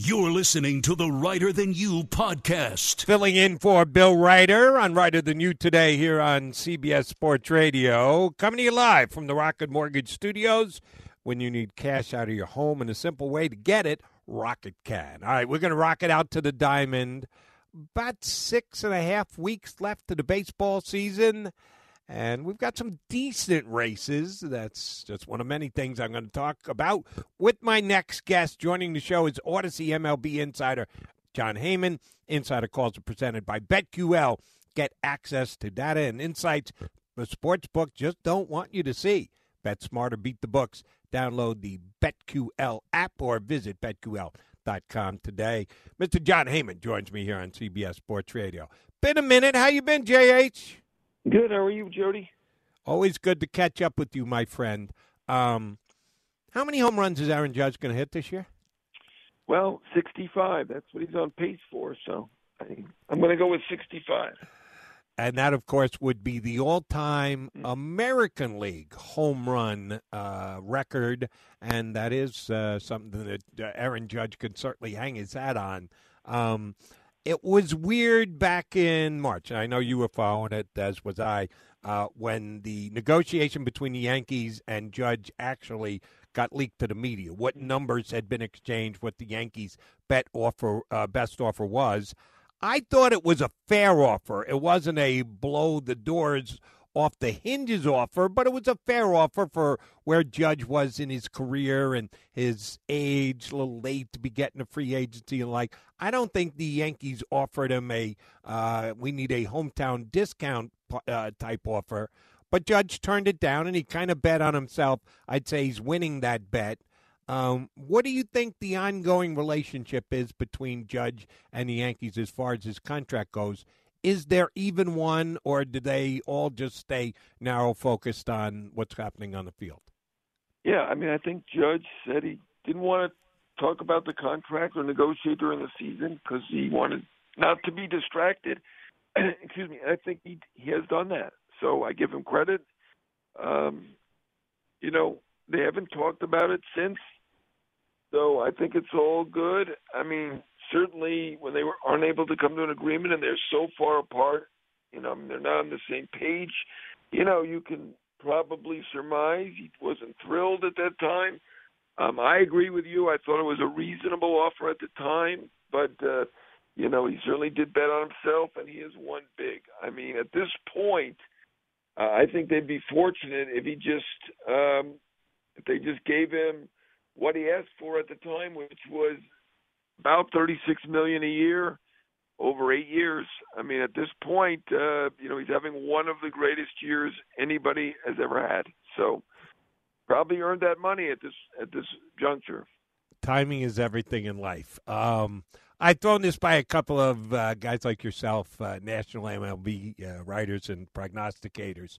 You're listening to the Reiter Than You podcast. Filling in for Bill Reiter on Reiter Than You today here on CBS Sports Radio. Coming to you live from the Rocket Mortgage Studios. When you need cash out of your home and a simple way to get it, Rocket can. All right, we're going to rock it out to the diamond. About six and a half weeks left to the baseball season. And we've got some decent races. That's just one of many things I'm going to talk about with my next guest. Joining the show is Audacy MLB insider Jon Heyman. Insider calls are presented by BetQL. Get access to data and insights the sports book just don't want you to see. Bet smarter, beat the books. Download the BetQL app or visit betql.com today. Mr. Jon Heyman joins me here on CBS Sports Radio. Been a minute. How you been, JH? Good. How are you, Jody? Always good to catch up with you, my friend. Um, how many home runs is Aaron Judge going to hit this year? Well, 65. That's what he's on pace for. So I, I'm going to go with 65. And that, of course, would be the all time American League home run uh, record. And that is uh, something that uh, Aaron Judge could certainly hang his hat on. Um, it was weird back in March. I know you were following it, as was I, uh, when the negotiation between the Yankees and Judge actually got leaked to the media. What numbers had been exchanged, what the Yankees' bet offer, uh, best offer was. I thought it was a fair offer. It wasn't a blow the doors off the hinges offer, but it was a fair offer for where Judge was in his career and his age, a little late to be getting a free agency and like. I don't think the Yankees offered him a uh, we need a hometown discount uh, type offer, but Judge turned it down and he kind of bet on himself. I'd say he's winning that bet. Um, what do you think the ongoing relationship is between Judge and the Yankees as far as his contract goes? Is there even one, or do they all just stay narrow focused on what's happening on the field? Yeah, I mean, I think Judge said he didn't want to talk about the contract or negotiate during the season because he wanted not to be distracted. Excuse me. I think he he has done that, so I give him credit. Um, you know, they haven't talked about it since, so I think it's all good. I mean, certainly when they were aren't able to come to an agreement and they're so far apart, you know, they're not on the same page. You know, you can probably surmise he wasn't thrilled at that time. Um, I agree with you. I thought it was a reasonable offer at the time, but uh, you know, he certainly did bet on himself, and he has won big. I mean, at this point, uh, I think they'd be fortunate if he just um, if they just gave him what he asked for at the time, which was about 36 million a year over eight years. I mean, at this point, uh, you know, he's having one of the greatest years anybody has ever had. So, probably earned that money at this at this juncture. Timing is everything in life. Um, I've thrown this by a couple of uh, guys like yourself, uh, national MLB uh, writers and prognosticators.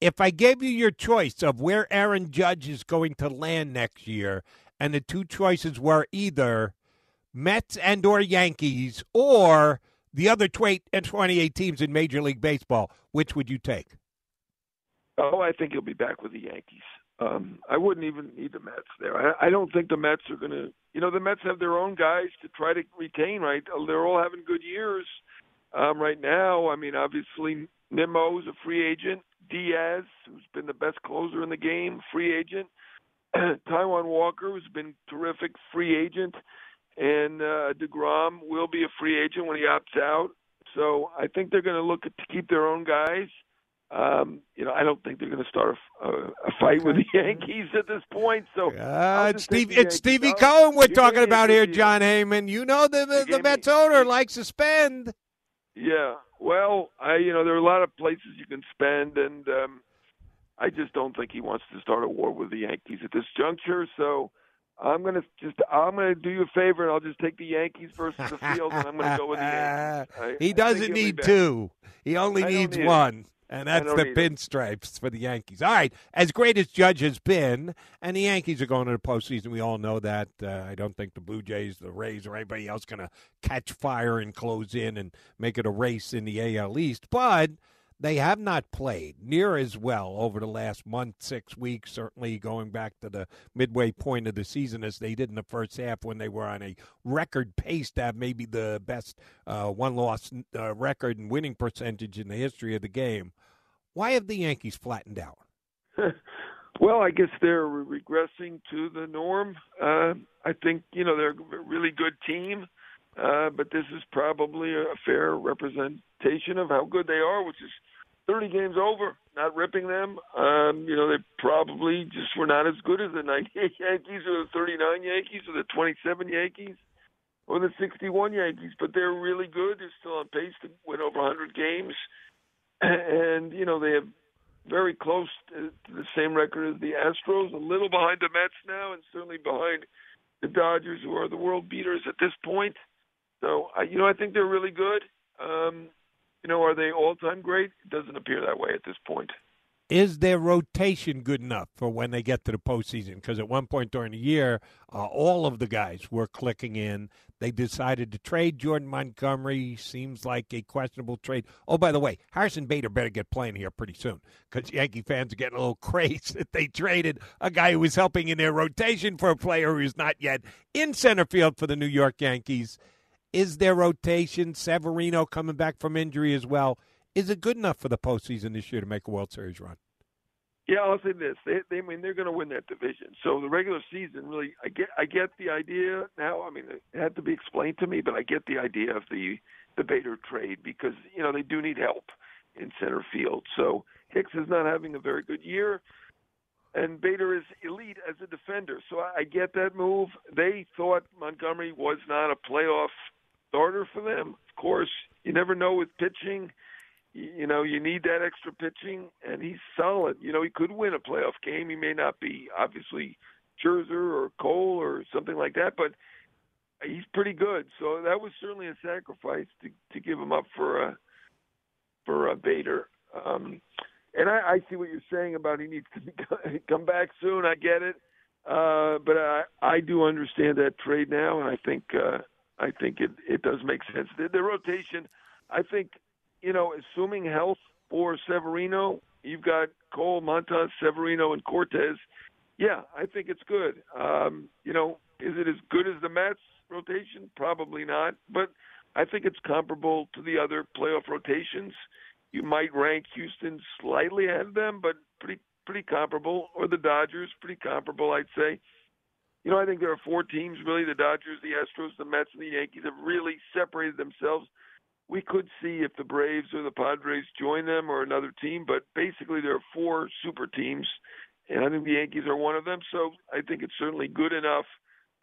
If I gave you your choice of where Aaron Judge is going to land next year, and the two choices were either Mets and or Yankees or the other 28 teams in Major League Baseball, which would you take? Oh, I think he'll be back with the Yankees. Um, I wouldn't even need the Mets there. I, I don't think the Mets are going to. You know, the Mets have their own guys to try to retain. Right, they're all having good years um, right now. I mean, obviously Nimmo's a free agent. Diaz, who's been the best closer in the game, free agent. Taijuan Walker, who's been terrific, free agent, and uh, Degrom will be a free agent when he opts out. So I think they're going to look at, to keep their own guys. Um, you know, I don't think they're going to start a, a fight with the Yankees at this point. So uh, it's, Steve, it's. Stevie Oh, Cohen we're talking about here, Jon Heyman. You know the the, the Mets me- owner likes to spend. Yeah. Well, I you know there are a lot of places you can spend, and um, I just don't think he wants to start a war with the Yankees at this juncture. So I'm gonna just I'm gonna do you a favor, and I'll just take the Yankees versus the field, and I'm gonna go with the Yankees. I- he doesn't need two. He only I needs need it. one. And that's the it. pinstripes for the Yankees. All right. As great as Judge has been, and the Yankees are going to the postseason, we all know that. Uh, I don't think the Blue Jays, the Rays, or anybody else going to catch fire and close in and make it a race in the AL East. But they have not played near as well over the last month, six weeks, certainly going back to the midway point of the season as they did in the first half when they were on a record pace to have maybe the best uh, one loss uh, record and winning percentage in the history of the game. Why have the Yankees flattened out? well, I guess they're regressing to the norm. Uh, I think you know they're a really good team, uh, but this is probably a fair representation of how good they are, which is 30 games over. Not ripping them. Um, you know they probably just were not as good as the 98 Yankees or the 39 Yankees or the 27 Yankees or the 61 Yankees, but they're really good. They're still on pace to win over 100 games, and you know they have very close to the same record as the Astros, a little behind the Mets now, and certainly behind the Dodgers, who are the world beaters at this point. So, you know, I think they're really good. Um, you know, are they all-time great? It doesn't appear that way at this point. Is their rotation good enough for when they get to the postseason? Because at one point during the year, uh, all of the guys were clicking in. They decided to trade Jordan Montgomery. Seems like a questionable trade. Oh, by the way, Harrison Bader better get playing here pretty soon because Yankee fans are getting a little crazy that they traded a guy who was helping in their rotation for a player who's not yet in center field for the New York Yankees. Is their rotation Severino coming back from injury as well? Is it good enough for the postseason this year to make a World Series run? Yeah, I'll say this: they, they I mean, they're going to win that division. So the regular season, really, I get, I get the idea now. I mean, it had to be explained to me, but I get the idea of the the Bader trade because you know they do need help in center field. So Hicks is not having a very good year, and Bader is elite as a defender. So I, I get that move. They thought Montgomery was not a playoff starter for them. Of course, you never know with pitching you know, you need that extra pitching, and he's solid. You know, he could win a playoff game. He may not be obviously Scherzer or Cole or something like that, but he's pretty good. So that was certainly a sacrifice to to give him up for a for a Bader. Um, and I, I see what you're saying about he needs to come back soon. I get it, uh, but I I do understand that trade now, and I think uh, I think it it does make sense. The, the rotation, I think you know, assuming health for Severino, you've got Cole, Montas, Severino, and Cortes. Yeah, I think it's good. Um, you know, is it as good as the Mets rotation? Probably not, but I think it's comparable to the other playoff rotations. You might rank Houston slightly ahead of them, but pretty pretty comparable, or the Dodgers, pretty comparable, I'd say. You know, I think there are four teams really: the Dodgers, the Astros, the Mets, and the Yankees have really separated themselves we could see if the Braves or the Padres join them or another team, but basically there are four super teams, and I think the Yankees are one of them. So I think it's certainly good enough,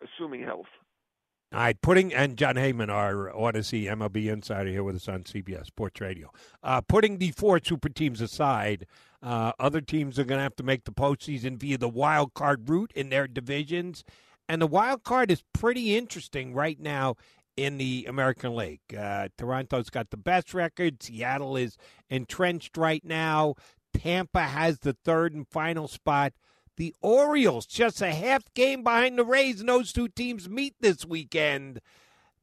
assuming health. All right, putting and Jon Heyman, our Audacy MLB insider here with us on CBS Sports Radio. Uh, putting the four super teams aside, uh, other teams are going to have to make the postseason via the wild card route in their divisions, and the wild card is pretty interesting right now in the American League. Uh, Toronto's got the best record. Seattle is entrenched right now. Tampa has the third and final spot. The Orioles just a half game behind the Rays, and those two teams meet this weekend.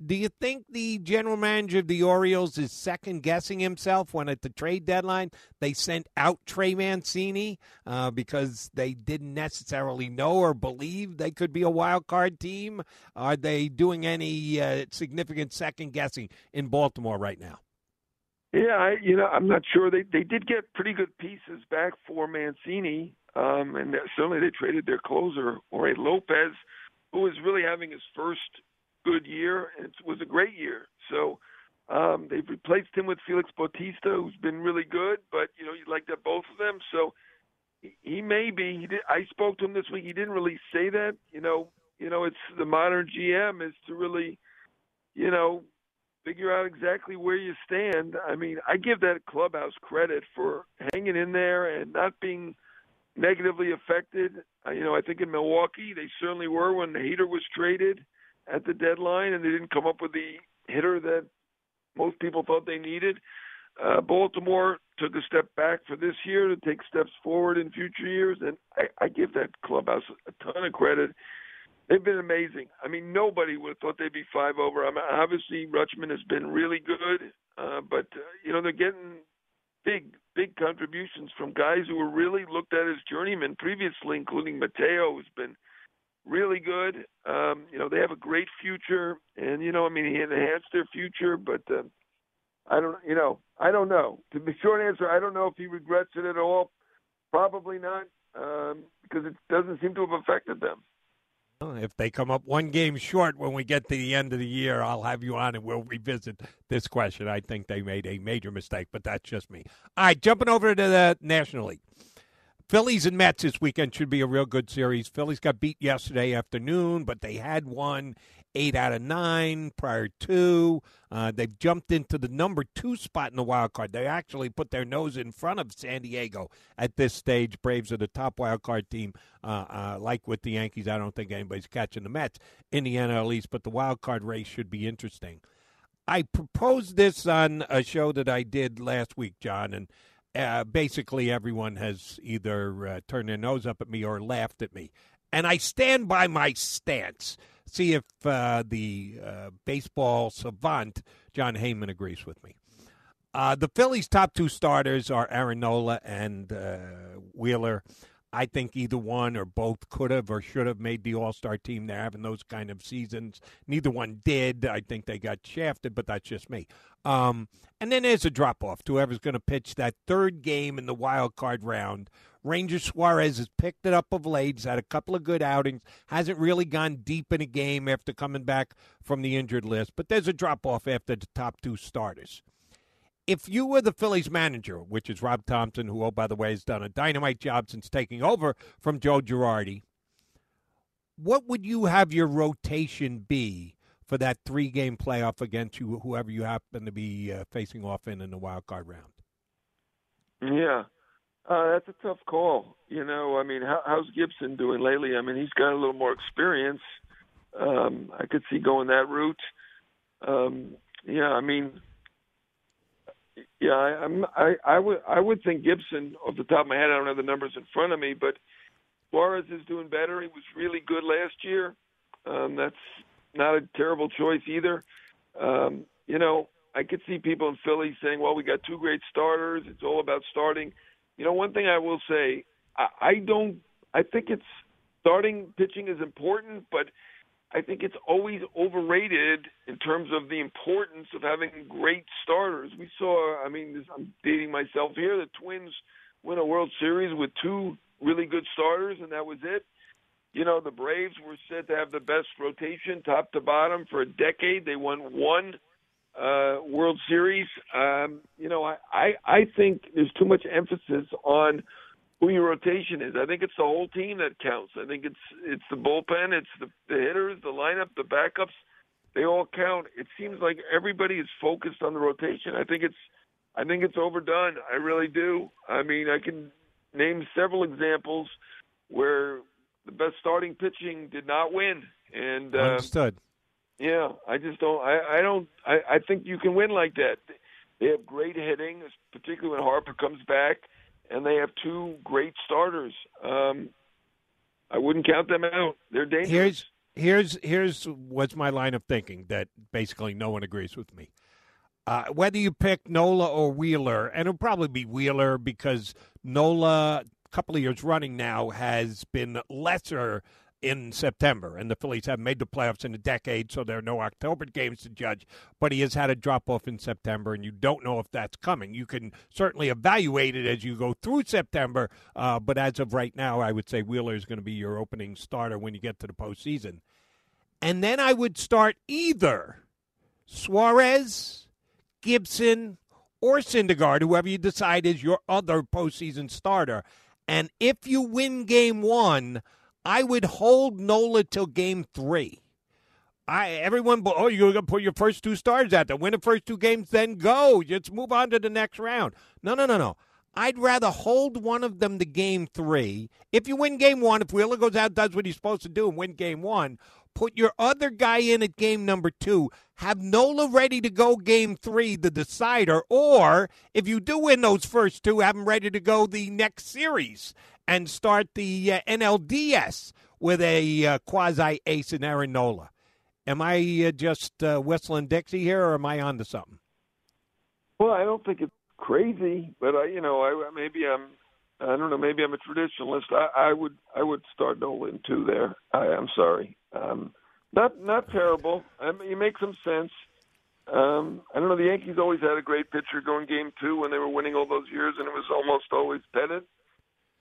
Do you think the general manager of the Orioles is second guessing himself when at the trade deadline they sent out Trey Mancini uh, because they didn't necessarily know or believe they could be a wild card team? Are they doing any uh, significant second guessing in Baltimore right now? Yeah, I, you know, I'm not sure. They they did get pretty good pieces back for Mancini, um, and certainly they traded their closer Jorge Lopez, who was really having his first good year. It was a great year. So Um, they've replaced him with Felix Bautista, who's been really good, but you know you'd like that both of them. So he, he may be. He did, I spoke to him this week. He didn't really say that. You know, you know, it's the modern GM is to really, you know, figure out exactly where you stand. I mean, I give that clubhouse credit for hanging in there and not being negatively affected. Uh, you know, I think in Milwaukee they certainly were when the Hader was traded at the deadline, and they didn't come up with the hitter that most people thought they needed. Uh, Baltimore took a step back for this year to take steps forward in future years, and I, I give that clubhouse a ton of credit. They've been amazing. I mean, nobody would have thought they'd be five over. I mean, obviously, Rutschman has been really good, uh, but uh, you know they're getting big, big contributions from guys who were really looked at as journeymen previously, including Mateo, who's been really good. Um, you know, they have a great future, and you know, I mean, he enhanced their future, but uh, I don't, you know, I don't know. To be short answer, I don't know if he regrets it at all. Probably not, um, because it doesn't seem to have affected them. If they come up one game short when we get to the end of the year, I'll have you on and we'll revisit this question. I think they made a major mistake, but that's just me. All right, jumping over to the National League. Phillies and Mets this weekend should be a real good series. Phillies got beat yesterday afternoon, but they had won eight out of nine prior to. Uh, they've jumped into the number two spot in the wild card. They actually put their nose in front of San Diego at this stage. Braves are the top wild card team. Uh, uh, like with the Yankees, I don't think anybody's catching the Mets in the NL East, but the wild card race should be interesting. I proposed this on a show that I did last week, Jon, and uh, basically everyone has either uh, turned their nose up at me or laughed at me. And I stand by my stance. See if uh, the uh, baseball savant, Jon Heyman, agrees with me. Uh, the Phillies' top two starters are Aaron Nola and uh, Wheeler. I think either one or both could have or should have made the All Star team. They're having those kind of seasons. Neither one did. I think they got shafted, but that's just me. Um, and then there's a drop off whoever's going to pitch that third game in the wild card round. Ranger Suarez has picked it up of late. He's had a couple of good outings. Hasn't really gone deep in a game after coming back from the injured list, but there's a drop off after the top two starters if you were the Phillies manager, which is Rob Thomson, who, oh, by the way, has done a dynamite job since taking over from Joe Girardi, what would you have your rotation be for that three game playoff against you, whoever you happen to be uh, facing off in in the wild card round? Yeah, uh, that's a tough call. You know, I mean, how, how's Gibson doing lately? I mean, he's got a little more experience. Um, I could see going that route. Um, yeah, I mean, yeah, I, I'm, I, I would, I would think Gibson. Off the top of my head, I don't have the numbers in front of me, but Suarez is doing better. He was really good last year. Um, that's not a terrible choice either. Um, you know, I could see people in Philly saying, "Well, we got two great starters. It's all about starting." You know, one thing I will say, I, I don't. I think it's starting pitching is important, but I think it's always overrated in terms of the importance of having great starters. We saw, I mean, this, I'm dating myself here. The Twins win a World Series with two really good starters, and that was it. You know, the Braves were said to have the best rotation, top to bottom, for a decade. They won one uh, World Series. Um, you know, I, I I think there's too much emphasis on who your rotation is. I think it's the whole team that counts. I think it's it's the bullpen, it's the, the hitters, the lineup, the backups. They all count. It seems like everybody is focused on the rotation. I think it's I think it's overdone. I really do. I mean, I can name several examples where the best starting pitching did not win. And uh, understood. Yeah, I just don't. I, I don't. I, I think you can win like that. They have great hitting, particularly when Harper comes back and they have two great starters. Um, I wouldn't count them out. They're dangerous. Here's here's here's what's my line of thinking that basically no one agrees with me. Uh, whether you pick Nola or Wheeler, and it'll probably be Wheeler because Nola, a couple of years running now, has been lesser in September, and the Phillies haven't made the playoffs in a decade, so there are no October games to judge. But he has had a drop off in September, and you don't know if that's coming. You can certainly evaluate it as you go through September, uh, but as of right now, I would say Wheeler is going to be your opening starter when you get to the postseason. And then I would start either Suarez, Gibson, or Syndergaard, whoever you decide is your other postseason starter. And if you win game one, I would hold Nola till game three. I everyone, oh, you're gonna put your first two stars out there, win the first two games, then go. Just move on to the next round. No, no, no, no. I'd rather hold one of them to game three. If you win game one, if Wheeler goes out, does what he's supposed to do, and win game one, put your other guy in at game number two. Have Nola ready to go game three, the decider. Or if you do win those first two, have him ready to go the next series and start the uh, NLDS with a uh, quasi ace in Aaron Nola. Am I uh, just uh, whistling Dixie here, or am I on to something? Well, I don't think it's crazy, but I, you know, I maybe I'm, I don't know, maybe I'm a traditionalist. I, I would, I would start Nolan too. There, I, I'm sorry, um, not not terrible. I mean, it makes some sense. Um, I don't know. The Yankees always had a great pitcher going game two when they were winning all those years, and it was almost always Pettitte.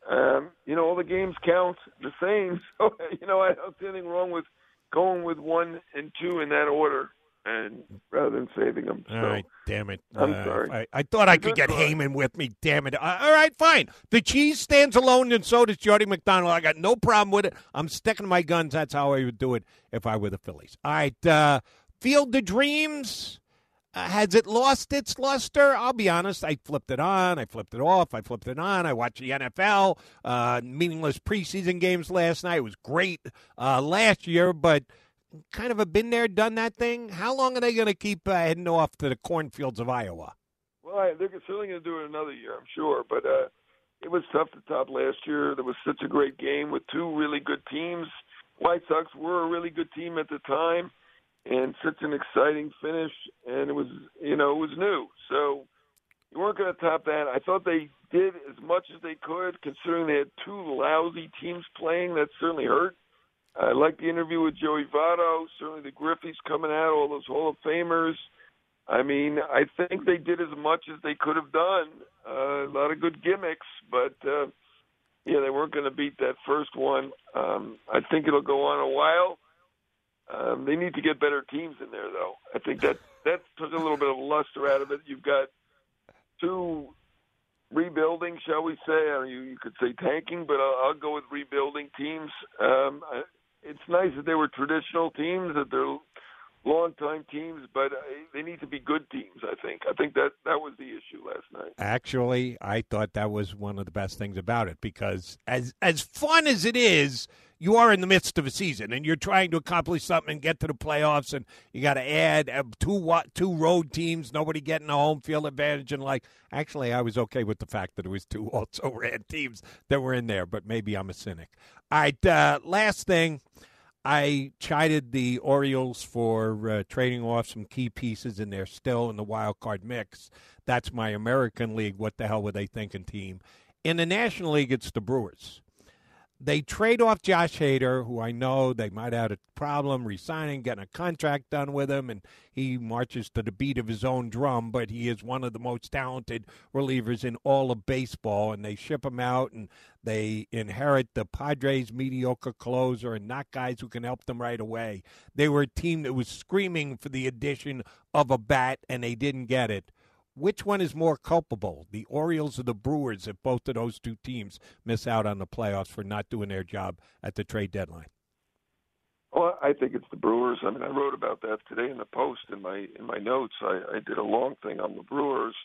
Um, you know, all the games count the same. So, you know, I don't see anything wrong with going with one and two in that order, and rather than saving them. All right, damn it! I'm Uh, sorry. I, I thought I could get Good. Heyman with me. Damn it! Uh, all right, fine. The cheese stands alone, and so does Jody McDonald. I got no problem with it. I'm sticking to my guns. That's how I would do it if I were the Phillies. All right, uh, Field the Dreams. Uh, has it lost its luster? I'll be honest. I flipped it on. I flipped it off. I flipped it on. I watched the NFL, uh, meaningless preseason games last night. It was great uh, last year, but kind of a been there, done that thing. How long are they going to keep uh, heading off to the cornfields of Iowa? Well, I, they're certainly going to do it another year, I'm sure. But uh, it was tough to top last year. There was such a great game with two really good teams. White Sox were a really good team at the time, and such an exciting finish. And it was, you know, it was new, so you weren't going to top that. I thought they did as much as they could, considering they had two lousy teams playing. That certainly hurt. I like the interview with Joey Votto. Certainly the Griffeys coming out, all those Hall of Famers. I mean, I think they did as much as they could have done. Uh, a lot of good gimmicks, but uh, yeah, they weren't going to beat that first one. Um, I think it'll go on a while. Um, they need to get better teams in there, though. I think that that took a little bit of luster out of it. You've got two rebuilding, shall we say? I mean, you, you could say tanking, but I'll, I'll go with rebuilding teams. Um, I, it's nice that they were traditional teams, that they're long-time teams, but uh, they need to be good teams. I think. I think that that was the issue last night. Actually, I thought that was one of the best things about it because as as fun as it is, you are in the midst of a season and you're trying to accomplish something and get to the playoffs, and you got to add uh, two two road teams, nobody getting a home field advantage, and like actually, I was okay with the fact that it was two also ran teams that were in there, but maybe I'm a cynic. All right, uh, last thing. I chided the Orioles for uh, trading off some key pieces, and they're still in the wild card mix. That's my American League. What the hell were they thinking team? In the National League, it's the Brewers. They trade off Josh Hader, who I know they might have a problem resigning, getting a contract done with him, and he marches to the beat of his own drum, but he is one of the most talented relievers in all of baseball, and they ship him out and they inherit the Padres' mediocre closer and not guys who can help them right away. They were a team that was screaming for the addition of a bat, and they didn't get it. Which one is more culpable, the Orioles or the Brewers, if both of those two teams miss out on the playoffs for not doing their job at the trade deadline? Well, I think it's the Brewers. I mean, I wrote about that today in the Post in my in my notes. I, I did a long thing on the Brewers.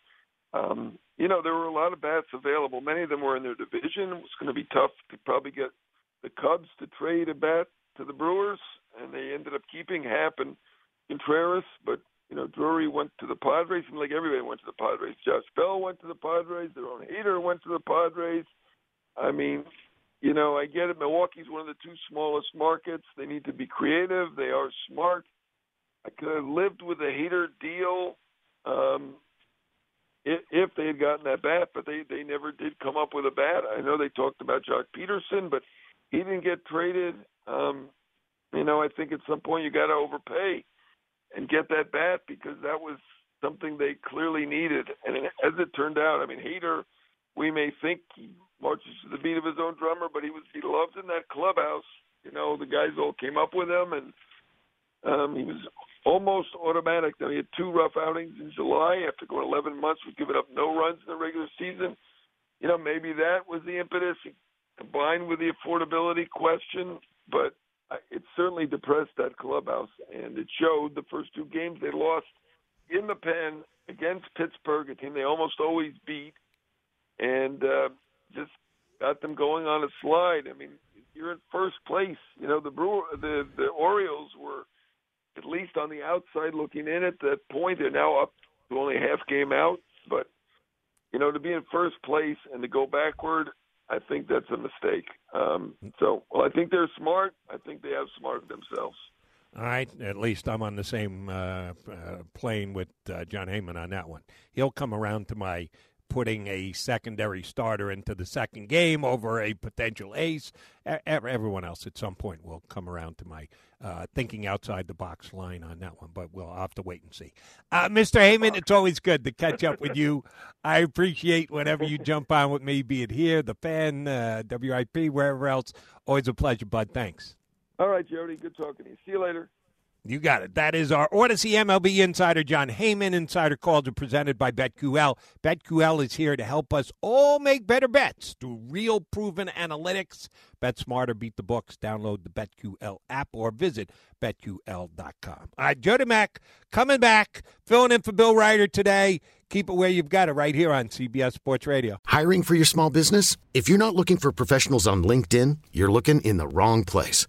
Um, you know, there were a lot of bats available. Many of them were in their division. It was going to be tough to probably get the Cubs to trade a bat to the Brewers, and they ended up keeping Happ and Contreras. But you know, Drury went to the Padres, and like everybody went to the Padres. Josh Bell went to the Padres. Their own Hader went to the Padres. I mean, you know, I get it. Milwaukee's one of the two smallest markets. They need to be creative. They are smart. I could have lived with a Hader deal um, if, if they had gotten that bat, but they they never did come up with a bat. I know they talked about Joc Pederson, but he didn't get traded. Um, you know, I think at some point you got to overpay and get that bat because that was something they clearly needed. And as it turned out, I mean, Hader, we may think he marches to the beat of his own drummer, but he was he loved in that clubhouse. You know, the guys all came up with him, and um, he was almost automatic. Now, he had two rough outings in July after going 11 months with giving up no runs in the regular season. You know, maybe that was the impetus combined with the affordability question, but certainly depressed that clubhouse, and it showed the first two games they lost in the pen against Pittsburgh, a team they almost always beat, and uh, just got them going on a slide. I mean, you're in first place. You know, the Brewer, the the Orioles were at least on the outside looking in at that point. They're now up to only half game out, but you know, to be in first place and to go backward, I think that's a mistake. Um, so, well, I think they're smart. I think they have smarted themselves. All right, at least I'm on the same uh, uh, plane with uh, Jon Heyman on that one. He'll come around to my putting a secondary starter into the second game over a potential ace. Everyone else at some point will come around to my uh, thinking outside the box line on that one, but we'll have to wait and see. Uh, Mr. Heyman, it's always good to catch up with you. I appreciate whenever you jump on with me, be it here, the fan, uh, WIP, wherever else. Always a pleasure, bud. Thanks. All right, Jody. Good talking to you. See you later. You got it. That is our Audacy MLB insider, Jon Heyman. Insider calls are presented by BetQL. BetQL is here to help us all make better bets through real proven analytics. Bet smarter, beat the books. Download the BetQL app or visit betql.com. All right, Jody Mack coming back, filling in for Bill Reiter today. Keep it where you've got it right here on CBS Sports Radio. Hiring for your small business? If you're not looking for professionals on LinkedIn, you're looking in the wrong place.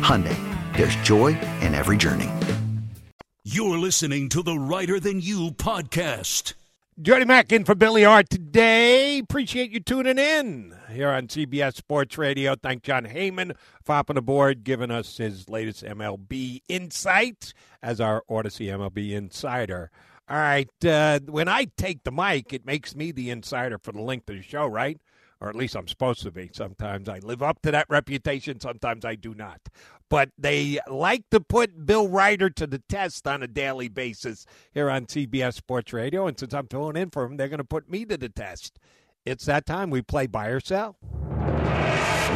Hyundai, there's joy in every journey. You're listening to the Reiter Than You podcast. Jody Mack in for Billy Hart today. Appreciate you tuning in here on CBS Sports Radio. Thank Jon Heyman for hopping aboard, giving us his latest MLB insight as our Audacy MLB insider. All right, uh, when I take the mic, it makes me the insider for the length of the show, right? Or at least I'm supposed to be. Sometimes I live up to that reputation, sometimes I do not. But they like to put Bill Reiter to the test on a daily basis here on CBS Sports Radio. And since I'm filling in for him, they're going to put me to the test. It's that time we play buy or sell.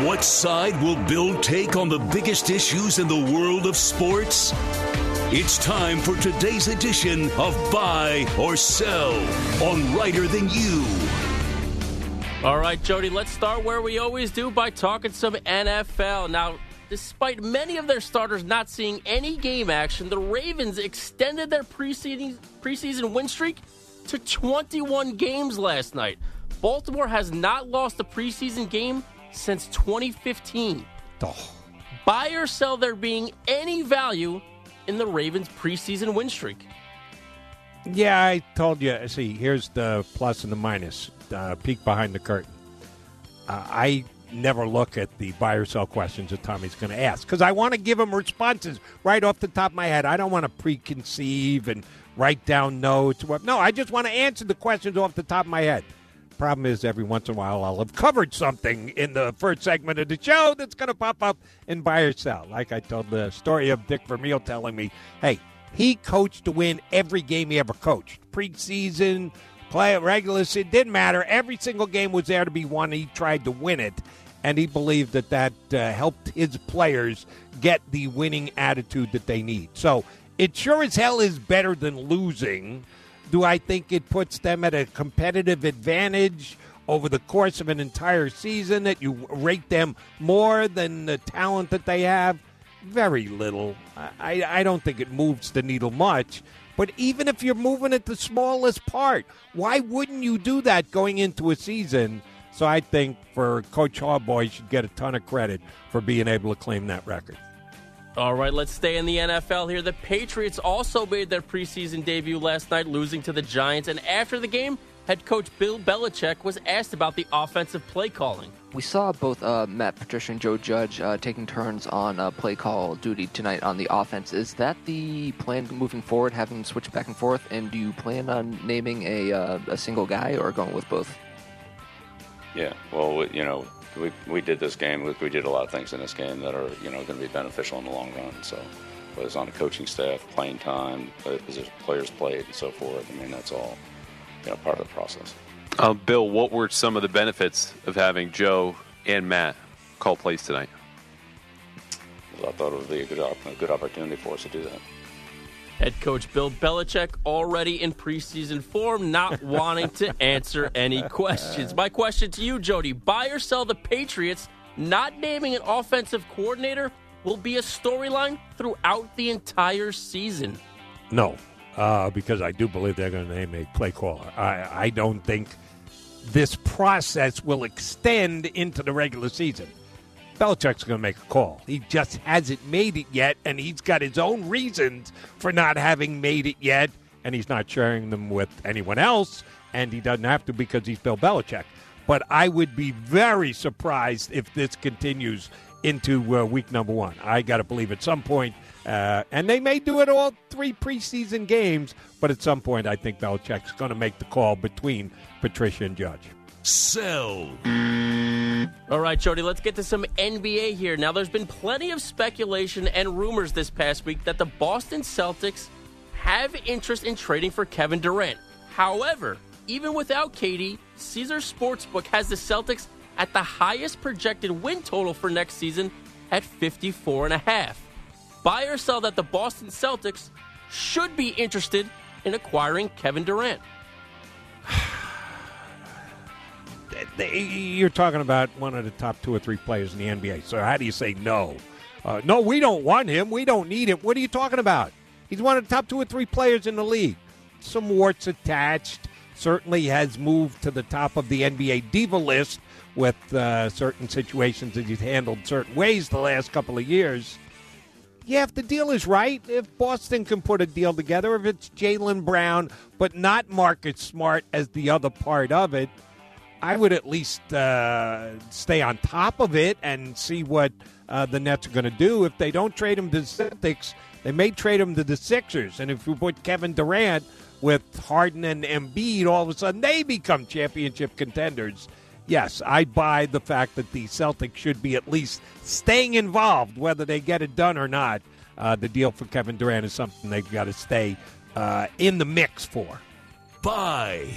What side will Bill take on the biggest issues in the world of sports? It's time for today's edition of Buy or Sell on Reiter Than You. All right, Jody, let's start where we always do by talking some NFL. Now, despite many of their starters not seeing any game action, the Ravens extended their preseason, preseason win streak to 21 games last night. Baltimore has not lost a preseason game since 2015. Oh. Buy or sell there being any value in the Ravens' preseason win streak? Yeah, I told you. See, here's the plus and the minus. Uh, peek behind the curtain. Uh, I never look at the buy or sell questions that Tommy's going to ask because I want to give him responses right off the top of my head. I don't want to preconceive and write down notes. No, I just want to answer the questions off the top of my head. Problem is, every once in a while, I'll have covered something in the first segment of the show that's going to pop up in buy or sell. Like I told the story of Dick Vermeil telling me, hey, he coached to win every game he ever coached. Preseason, play regular It didn't matter. Every single game was there to be won. He tried to win it, and he believed that that uh, helped his players get the winning attitude that they need. So it sure as hell is better than losing. Do I think it puts them at a competitive advantage over the course of an entire season that you rate them more than the talent that they have? Very little. I, I don't think it moves the needle much. But even if you're moving it the smallest part, why wouldn't you do that going into a season? So I think for Coach Harbaugh, he should get a ton of credit for being able to claim that record. All right, let's stay in the NFL here. The Patriots also made their preseason debut last night, losing to the Giants. And after the game, head coach Bill Belichick was asked about the offensive play calling. We saw both uh, Matt Patricia and Joe Judge uh, taking turns on uh, play call duty tonight on the offense. Is that the plan moving forward, having them switch back and forth? And do you plan on naming a, uh, a single guy or going with both? Yeah, well, you know, we, we did this game. We, we did a lot of things in this game that are you know going to be beneficial in the long run. So whether it's on the coaching staff, playing time, players played, and so forth. I mean, that's all you know part of the process. Uh, Bill, what were some of the benefits of having Joe and Matt call plays tonight? I thought it would be a good, a good opportunity for us to do that. Head coach Bill Belichick already in preseason form, not wanting to answer any questions. My question to you, Jody buy or sell the Patriots not naming an offensive coordinator will be a storyline throughout the entire season? No, uh, because I do believe they're going to name a play caller. I, I don't think this process will extend into the regular season. Belichick's going to make a call. He just hasn't made it yet, and he's got his own reasons for not having made it yet, and he's not sharing them with anyone else, and he doesn't have to because he's Bill Belichick. But I would be very surprised if this continues into uh, week number one. I got to believe at some point, uh, and they may do it all three preseason games, but at some point, I think Belichick's going to make the call between Patricia and Judge. Sell. All right, Jody, let's get to some NBA here. Now, there's been plenty of speculation and rumors this past week that the Boston Celtics have interest in trading for Kevin Durant. However, even without KD, Caesar Sportsbook has the Celtics at the highest projected win total for next season at 54 and a half. Buy or sell that the Boston Celtics should be interested in acquiring Kevin Durant. you're talking about one of the top two or three players in the NBA. So how do you say no? Uh, no, we don't want him. We don't need him. What are you talking about? He's one of the top two or three players in the league. Some warts attached. Certainly has moved to the top of the NBA diva list with uh, certain situations that he's handled certain ways the last couple of years. Yeah, if the deal is right, if Boston can put a deal together, if it's Jaylen Brown, but not Marcus Smart as the other part of it, I would at least uh, stay on top of it and see what uh, the Nets are going to do. If they don't trade him to the Celtics, they may trade him to the Sixers. And if you put Kevin Durant with Harden and Embiid, all of a sudden they become championship contenders. Yes, I buy the fact that the Celtics should be at least staying involved, whether they get it done or not. Uh, the deal for Kevin Durant is something they've got to stay uh, in the mix for. Buy.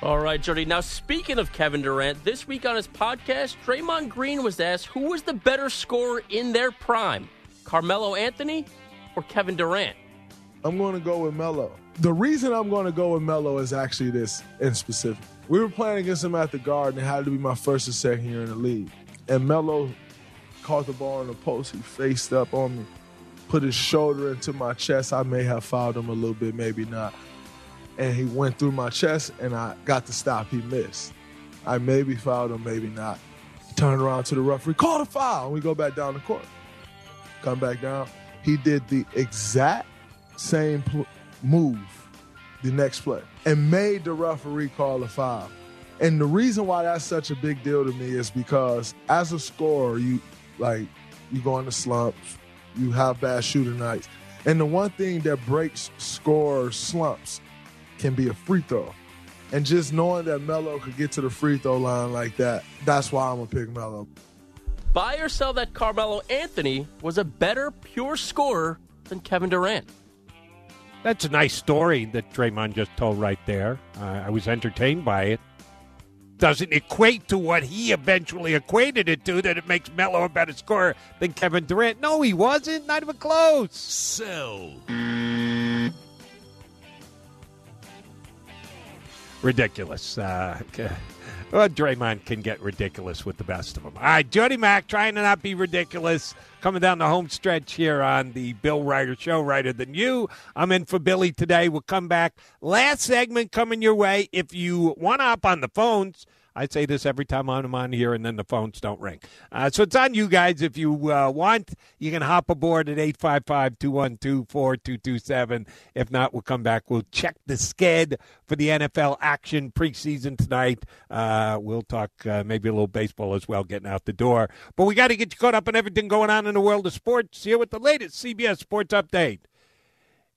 All right, Jody. Now, speaking of Kevin Durant, this week on his podcast, Draymond Green was asked who was the better scorer in their prime, Carmelo Anthony or Kevin Durant? I'm going to go with Melo. The reason I'm going to go with Melo is actually this in specific. We were playing against him at the Garden. And it had to be my first or second year in the league. And Melo caught the ball in the post. He faced up on me, put his shoulder into my chest. I may have fouled him a little bit, maybe not and he went through my chest and I got the stop he missed. I maybe fouled him, maybe not. Turned around to the referee, call a foul, and we go back down the court. Come back down. He did the exact same pl- move the next play and made the referee call a foul. And the reason why that's such a big deal to me is because as a scorer, you like you go into slumps, you have bad shooting nights. And the one thing that breaks score slumps can be a free throw. And just knowing that Melo could get to the free throw line like that, that's why I'm gonna pick Melo. Buy or sell that Carmelo Anthony was a better pure scorer than Kevin Durant. That's a nice story that Draymond just told right there. Uh, I was entertained by it. Doesn't equate to what he eventually equated it to, that it makes Melo a better scorer than Kevin Durant. No, he wasn't. Not even close. Sell. Ridiculous. Uh, well, Draymond can get ridiculous with the best of them. All right, Jody Mack trying to not be ridiculous. Coming down the home stretch here on the Bill Reiter Show, Reiter Than You. I'm in for Billy today. We'll come back. Last segment coming your way. If you want to hop on the phones, I say this every time I'm on here, and then the phones don't ring. Uh, so it's on you guys. If you uh, want, you can hop aboard at 855 212 4227. If not, we'll come back. We'll check the sked for the NFL action preseason tonight. Uh, we'll talk uh, maybe a little baseball as well, getting out the door. But we got to get you caught up on everything going on in the world of sports here with the latest CBS Sports Update.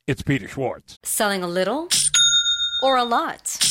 It's Peter Schwartz. Selling a little or a lot?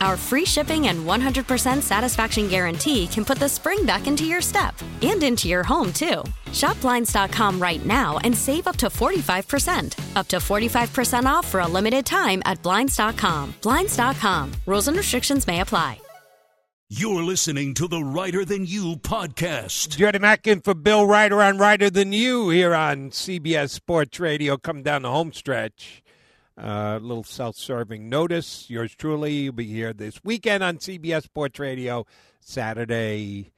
Our free shipping and 100% satisfaction guarantee can put the spring back into your step and into your home, too. Shop Blinds.com right now and save up to 45%. Up to 45% off for a limited time at Blinds.com. Blinds.com. Rules and restrictions may apply. You're listening to the Reiter Than You podcast. Jody Mackin for Bill Reiter on Reiter Than You here on CBS Sports Radio. Come down the home stretch. A uh, little self-serving notice. Yours truly will be here this weekend on CBS Sports Radio, Saturday,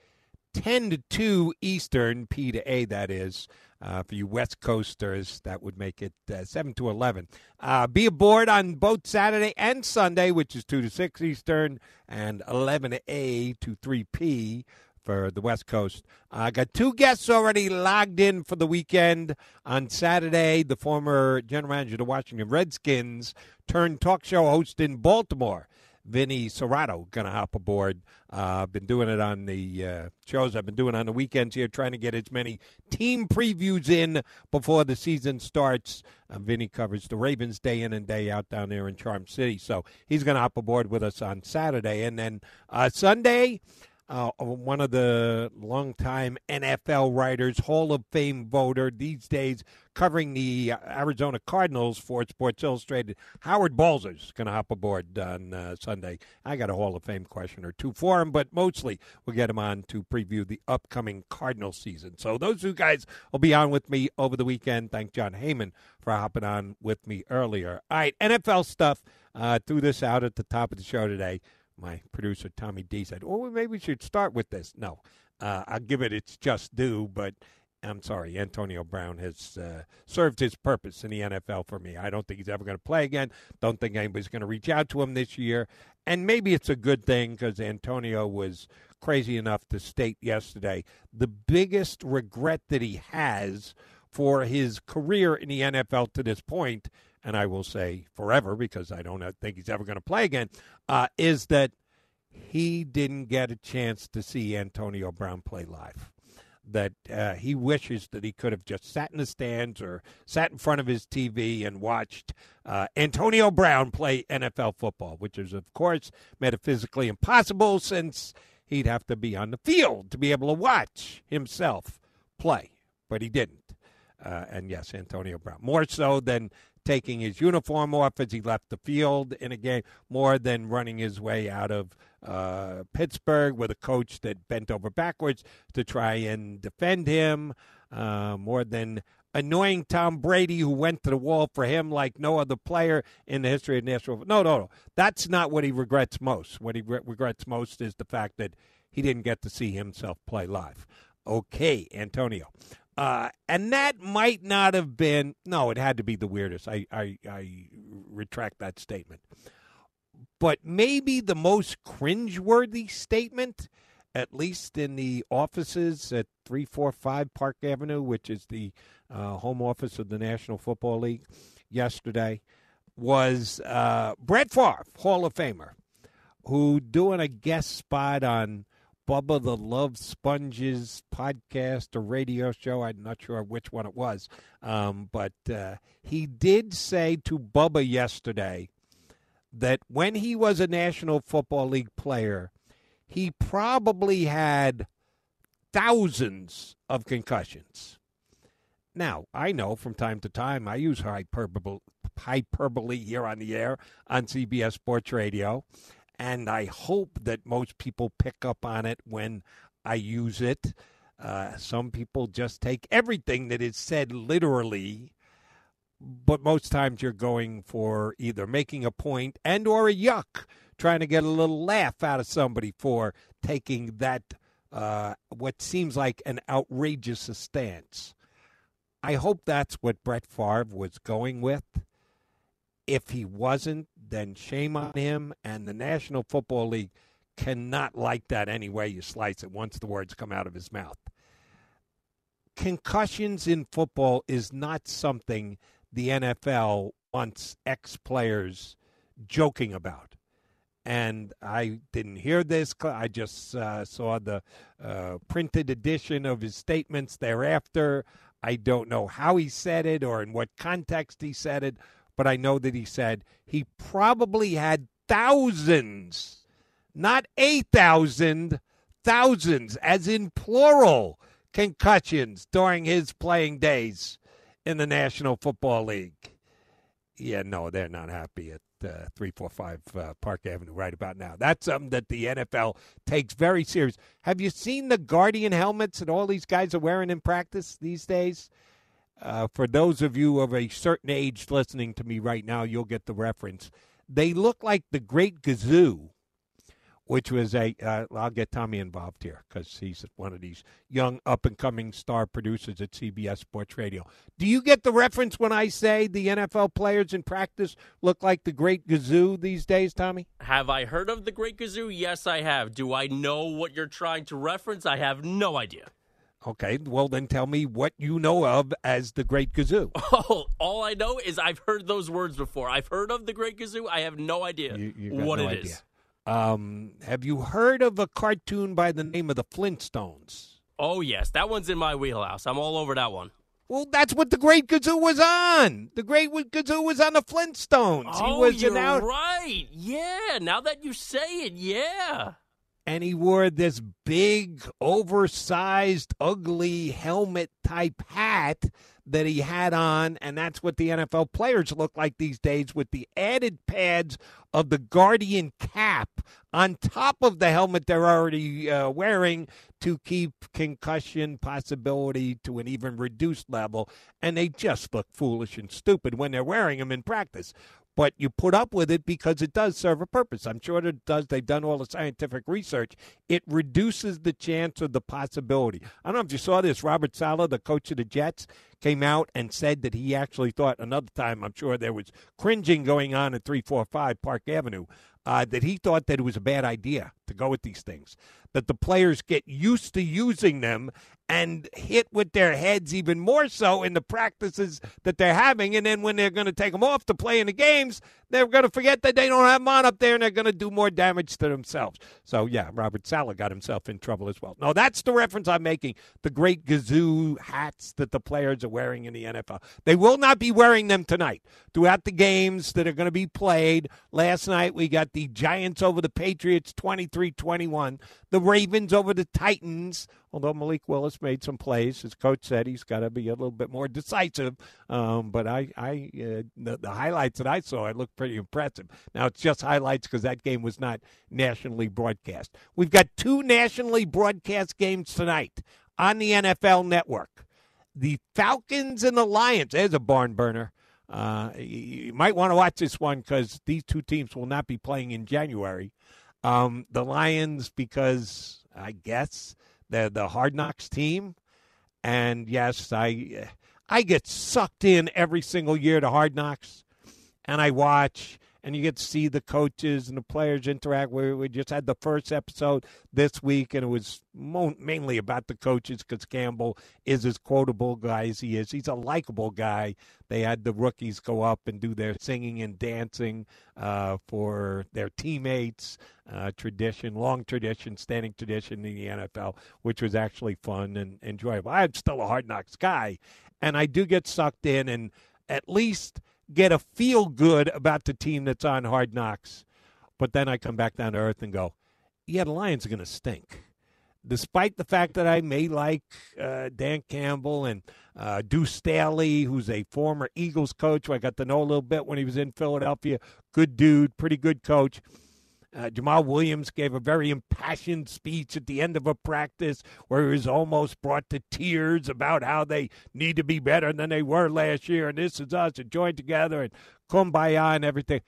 10 to 2 Eastern, P to A, that is. Uh, for you West Coasters, that would make it uh, 7 to 11. Uh, be aboard on both Saturday and Sunday, which is 2 to 6 Eastern and 11 A to 3 P for the West Coast. I got two guests already logged in for the weekend. On Saturday, the former general manager of the Washington Redskins turned talk show host in Baltimore. Vinny Cerrato going to hop aboard. Uh, I've been doing it on the uh, shows I've been doing on the weekends here, trying to get as many team previews in before the season starts. Uh, Vinny covers the Ravens day in and day out down there in Charm City, so he's going to hop aboard with us on Saturday, and then uh, Sunday uh, one of the longtime NFL writers, Hall of Fame voter these days, covering the Arizona Cardinals for Sports Illustrated. Howard Balzer is going to hop aboard on uh, Sunday. I got a Hall of Fame question or two for him, but mostly we'll get him on to preview the upcoming Cardinal season. So those two guys will be on with me over the weekend. Thank Jon Heyman for hopping on with me earlier. All right, NFL stuff. Uh, threw this out at the top of the show today my producer Tommy D said, "Oh, maybe we should start with this." No, uh, I'll give it its just due, but I'm sorry, Antonio Brown has uh, served his purpose in the NFL for me. I don't think he's ever going to play again. Don't think anybody's going to reach out to him this year, and maybe it's a good thing because Antonio was crazy enough to state yesterday the biggest regret that he has for his career in the NFL to this point and I will say forever because I don't think he's ever going to play again, uh, is that he didn't get a chance to see Antonio Brown play live. That uh, he wishes that he could have just sat in the stands or sat in front of his TV and watched uh, Antonio Brown play NFL football, which is, of course, metaphysically impossible since he'd have to be on the field to be able to watch himself play. But he didn't. Uh, and yes, Antonio Brown. More so than taking his uniform off as he left the field in a game, more than running his way out of uh, Pittsburgh with a coach that bent over backwards to try and defend him, uh, more than annoying Tom Brady, who went to the wall for him like no other player in the history of national. No, no, no. That's not what he regrets most. What he re- regrets most is the fact that he didn't get to see himself play live. Okay, Antonio. Uh, and that might not have been no, it had to be the weirdest. I, I I retract that statement. But maybe the most cringeworthy statement, at least in the offices at three four five Park Avenue, which is the uh, home office of the National Football League, yesterday, was uh, Brett Favre, Hall of Famer, who doing a guest spot on Bubba the Love Sponge's podcast or radio show. I'm not sure which one it was. Um, but uh, he did say to Bubba yesterday that when he was a National Football League player, he probably had thousands of concussions. Now, I know from time to time I use hyperbole, hyperbole here on the air on CBS Sports Radio and I hope that most people pick up on it when I use it. Uh, some people just take everything that is said literally, but most times you're going for either making a point and or a yuck, trying to get a little laugh out of somebody for taking that uh, what seems like an outrageous stance. I hope that's what Brett Favre was going with. If he wasn't, then shame on him. And the National Football League cannot like that any way you slice it once the words come out of his mouth. Concussions in football is not something the NFL wants ex players joking about. And I didn't hear this. I just uh, saw the uh, printed edition of his statements thereafter. I don't know how he said it or in what context he said it, but I know that he said he probably had thousands, not 8,000, thousands, thousand, as in plural, concussions during his playing days in the National Football League. Yeah, no, they're not happy at uh, 345 uh, Park Avenue right about now. That's something that the NFL takes very serious. Have you seen the Guardian helmets that all these guys are wearing in practice these days? Uh, for those of you of a certain age listening to me right now, you'll get the reference. They look like the Great Gazoo which was a. Uh, I'll get Tommy involved here because he's one of these young up and coming star producers at CBS Sports Radio. Do you get the reference when I say the NFL players in practice look like the Great Gazoo these days, Tommy? Have I heard of the Great Gazoo? Yes, I have. Do I know what you're trying to reference? I have no idea. Okay, well then tell me what you know of as the Great Gazoo. Oh, all I know is I've heard those words before. I've heard of the Great Gazoo. I have no idea You- you what no it idea. is. Um, have you heard of a cartoon by the name of the Flintstones? Oh yes, that one's in my wheelhouse. I'm all over that one. Well, that's what the Great Gazoo was on. The Great Gazoo was on the Flintstones. he oh, was you're out, right. Yeah. Now that you say it, yeah. And he wore this big, oversized, ugly helmet type hat that he had on, and that's what the NFL players look like these days with the added pads of the Guardian cap on top of the helmet they're already uh, wearing to keep concussion possibility to an even reduced level. And they just look foolish and stupid when they're wearing them in practice but you put up with it because it does serve a purpose. I'm sure it does. They've done all the scientific research. It reduces the chance of the possibility. I don't know if you saw this. Robert Saleh, the coach of the Jets, came out and said that he actually thought another time, I'm sure there was cringing going on at 345 Park Avenue, uh, that he thought that it was a bad idea to go with these things, that the players get used to using them and hit with their heads even more so in the practices that they're having. And then when they're going to take them off to play in the games, they're going to forget that they don't have them on up there and they're going to do more damage to themselves. So, yeah, Robert Saleh got himself in trouble as well. No, that's the reference I'm making the great gazoo hats that the players are wearing in the NFL. They will not be wearing them tonight throughout the games that are going to be played. Last night, we got the Giants over the Patriots 23 21, the Ravens over the Titans. Although Malik Willis made some plays, his coach said he's got to be a little bit more decisive. Um, but I, I, uh, the, the highlights that I saw, it looked pretty impressive. Now it's just highlights because that game was not nationally broadcast. We've got two nationally broadcast games tonight on the NFL Network. The Falcons and the Lions. There's a barn burner. Uh, you might want to watch this one because these two teams will not be playing in January. Um, the Lions, because I guess they're the Hard Knocks team, and yes, I I get sucked in every single year to Hard Knocks, and I watch, and you get to see the coaches and the players interact. We, we just had the first episode this week, and it was mo- mainly about the coaches because Campbell is as quotable guy as he is. He's a likable guy. They had the rookies go up and do their singing and dancing uh, for their teammates. Uh, tradition, long tradition, standing tradition in the NFL, which was actually fun and enjoyable. I'm still a hard knocks guy, and I do get sucked in and at least get a feel good about the team that's on hard knocks. But then I come back down to earth and go, yeah, the Lions are going to stink. Despite the fact that I may like uh, Dan Campbell and uh, Deuce Staley, who's a former Eagles coach, who I got to know a little bit when he was in Philadelphia, good dude, pretty good coach. Uh, Jamaal Williams gave a very impassioned speech at the end of a practice where he was almost brought to tears about how they need to be better than they were last year, and this is us, and join together, and kumbaya and everything.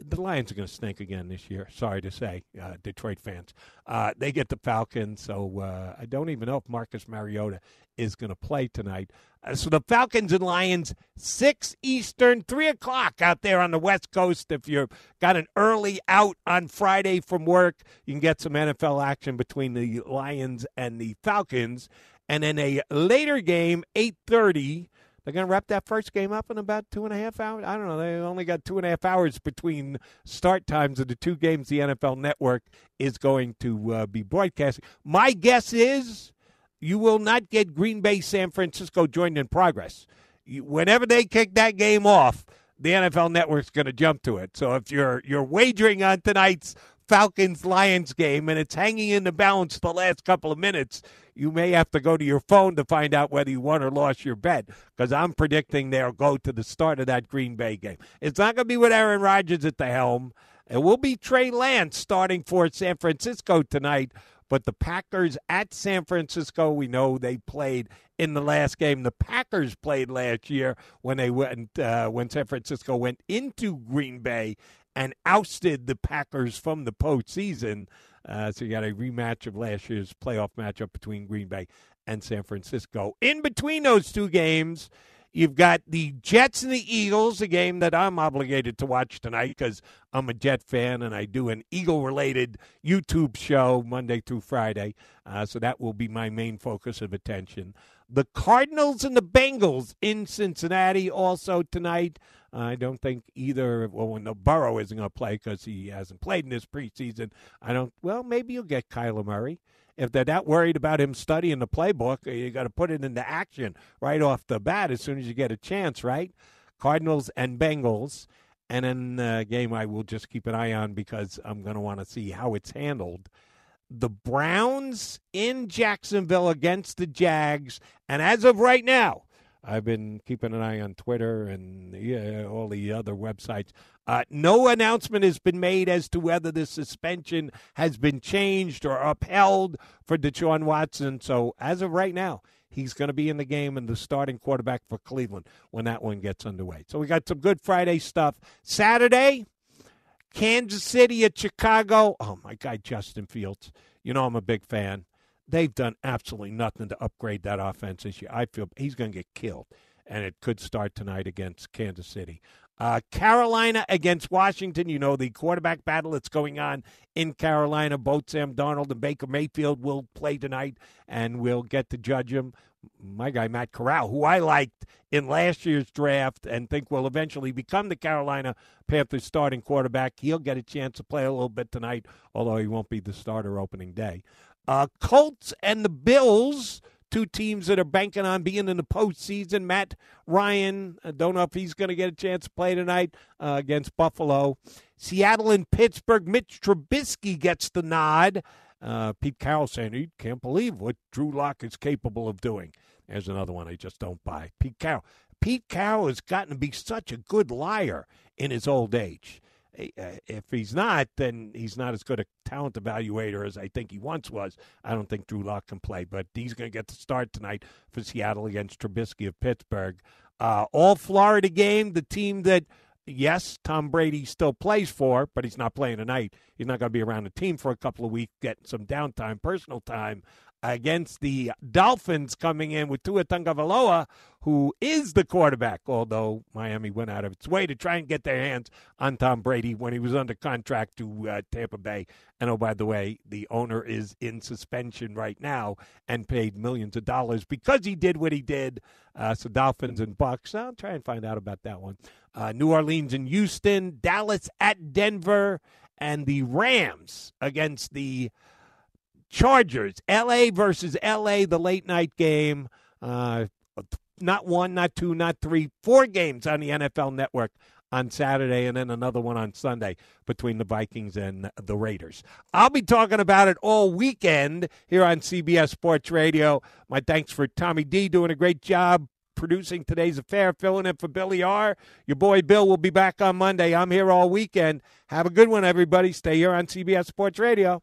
The Lions are going to stink again this year. Sorry to say, uh, Detroit fans. Uh, they get the Falcons, so uh, I don't even know if Marcus Mariota is going to play tonight. Uh, so the Falcons and Lions, six Eastern, three o'clock out there on the West Coast. If you've got an early out on Friday from work, you can get some NFL action between the Lions and the Falcons, and then a later game, eight thirty. They're going to wrap that first game up in about two and a half hours. I don't know. They only got two and a half hours between start times of the two games the NFL Network is going to uh, be broadcasting. My guess is you will not get Green Bay San Francisco joined in progress. You, whenever they kick that game off, the NFL Network's going to jump to it. So if you're you're wagering on tonight's Falcons Lions game and it's hanging in the balance the last couple of minutes, you may have to go to your phone to find out whether you won or lost your bet because I'm predicting they'll go to the start of that Green Bay game. It's not going to be with Aaron Rodgers at the helm. It will be Trey Lance starting for San Francisco tonight. But the Packers at San Francisco, we know they played in the last game. The Packers played last year when they went uh, when San Francisco went into Green Bay and ousted the Packers from the postseason. Uh, so you got a rematch of last year's playoff matchup between Green Bay and San Francisco. In between those two games, You've got the Jets and the Eagles, a game that I'm obligated to watch tonight because I'm a Jet fan and I do an Eagle related YouTube show Monday through Friday. Uh, so that will be my main focus of attention. The Cardinals and the Bengals in Cincinnati also tonight. I don't think either. Well, when the Burrow isn't going to play because he hasn't played in this preseason, I don't. Well, maybe you'll get Kyler Murray if they're that worried about him studying the playbook, eh, you got to put it into action right off the bat as soon as you get a chance, right? Cardinals and Bengals. And then the game I will just keep an eye on because I'm going to want to see how it's handled. The Browns in Jacksonville against the Jags. And as of right now, I've been keeping an eye on Twitter and yeah, all the other websites. Uh, no announcement has been made as to whether the suspension has been changed or upheld for Deshaun Watson. So, as of right now, he's going to be in the game and the starting quarterback for Cleveland when that one gets underway. So, we got some good Friday stuff. Saturday, Kansas City at Chicago. Oh, my guy, Justin Fields. You know, I'm a big fan. They've done absolutely nothing to upgrade that offense this year. I feel he's going to get killed, and it could start tonight against Kansas City. Uh, Carolina against Washington. You know, the quarterback battle that's going on in Carolina. Both Sam Darnold and Baker Mayfield will play tonight, and we'll get to judge them. My guy, Matt Corral, who I liked in last year's draft and think will eventually become the Carolina Panthers starting quarterback, he'll get a chance to play a little bit tonight, although he won't be the starter opening day. Uh, Colts and the Bills two teams that are banking on being in the postseason. Matt Ryan, I don't know if he's going to get a chance to play tonight uh, against Buffalo. Seattle and Pittsburgh. Mitch Trubisky gets the nod. Uh, Pete Carroll saying he can't believe what Drew Lock is capable of doing. There's another one I just don't buy. Pete Carroll. Pete Carroll has gotten to be such a good liar in his old age. Uh, if he's not, then he's not as good a talent evaluator as I think he once was. I don't think Drew Lock can play, but he's going to get the start tonight for Seattle against Trubisky of Pittsburgh. Uh, all Florida game, the team that, yes, Tom Brady still plays for, but he's not playing tonight. He's not going to be around the team for a couple of weeks, getting some downtime, personal time against the Dolphins coming in with Tua Tagovailoa, who is the quarterback, although Miami went out of its way to try and get their hands on Tom Brady when he was under contract to uh, Tampa Bay. And oh, by the way, the owner is in suspension right now and paid millions of dollars because he did what he did. Uh, so Dolphins and Bucs. I'll try and find out about that one. Uh, New Orleans and Houston, Dallas at Denver, and the Rams against the Chargers, LA versus LA, the late night game. Uh, not one, not two, not three, four games on the NFL network on Saturday and then another one on Sunday between the Vikings and the Raiders. I'll be talking about it all weekend here on CBS Sports Radio. My thanks for Tommy D doing a great job producing today's affair, filling in for Billy R. Your boy Bill will be back on Monday. I'm here all weekend. Have a good one, everybody. Stay here on CBS Sports Radio.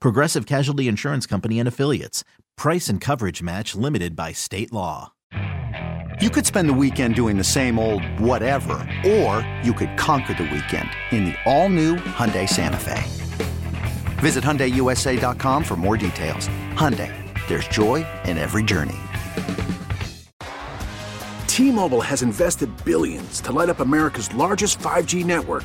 Progressive Casualty Insurance Company and Affiliates. Price and coverage match limited by state law. You could spend the weekend doing the same old whatever, or you could conquer the weekend in the all-new Hyundai Santa Fe. Visit HyundaiUSA.com for more details. Hyundai, there's joy in every journey. T-Mobile has invested billions to light up America's largest 5G network